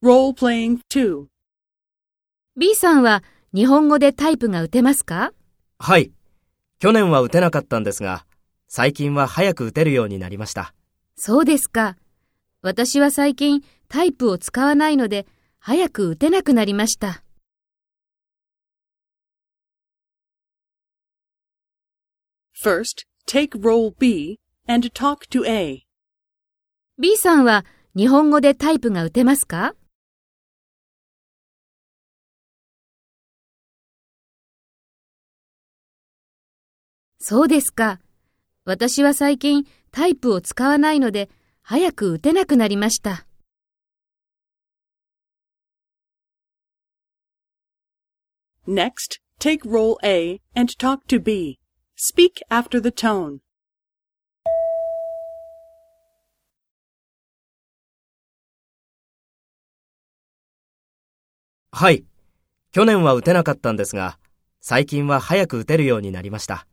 Role-playing 2. B さんは日本語でタイプが打てますか？はい。去年は打てなかったんですが、最近は早く打てるようになりました。そうですか。私は最近タイプを使わないので早く打てなくなりました。First, take role B and talk to A. B さんは日本語でタイプが打てますか？そうですか。私は最近タイプを使わないので早く打てなくなりました。Next, take role A and talk to B. Speak after the tone. はい。去年は打てなかったんですが、最近は早く打てるようになりました。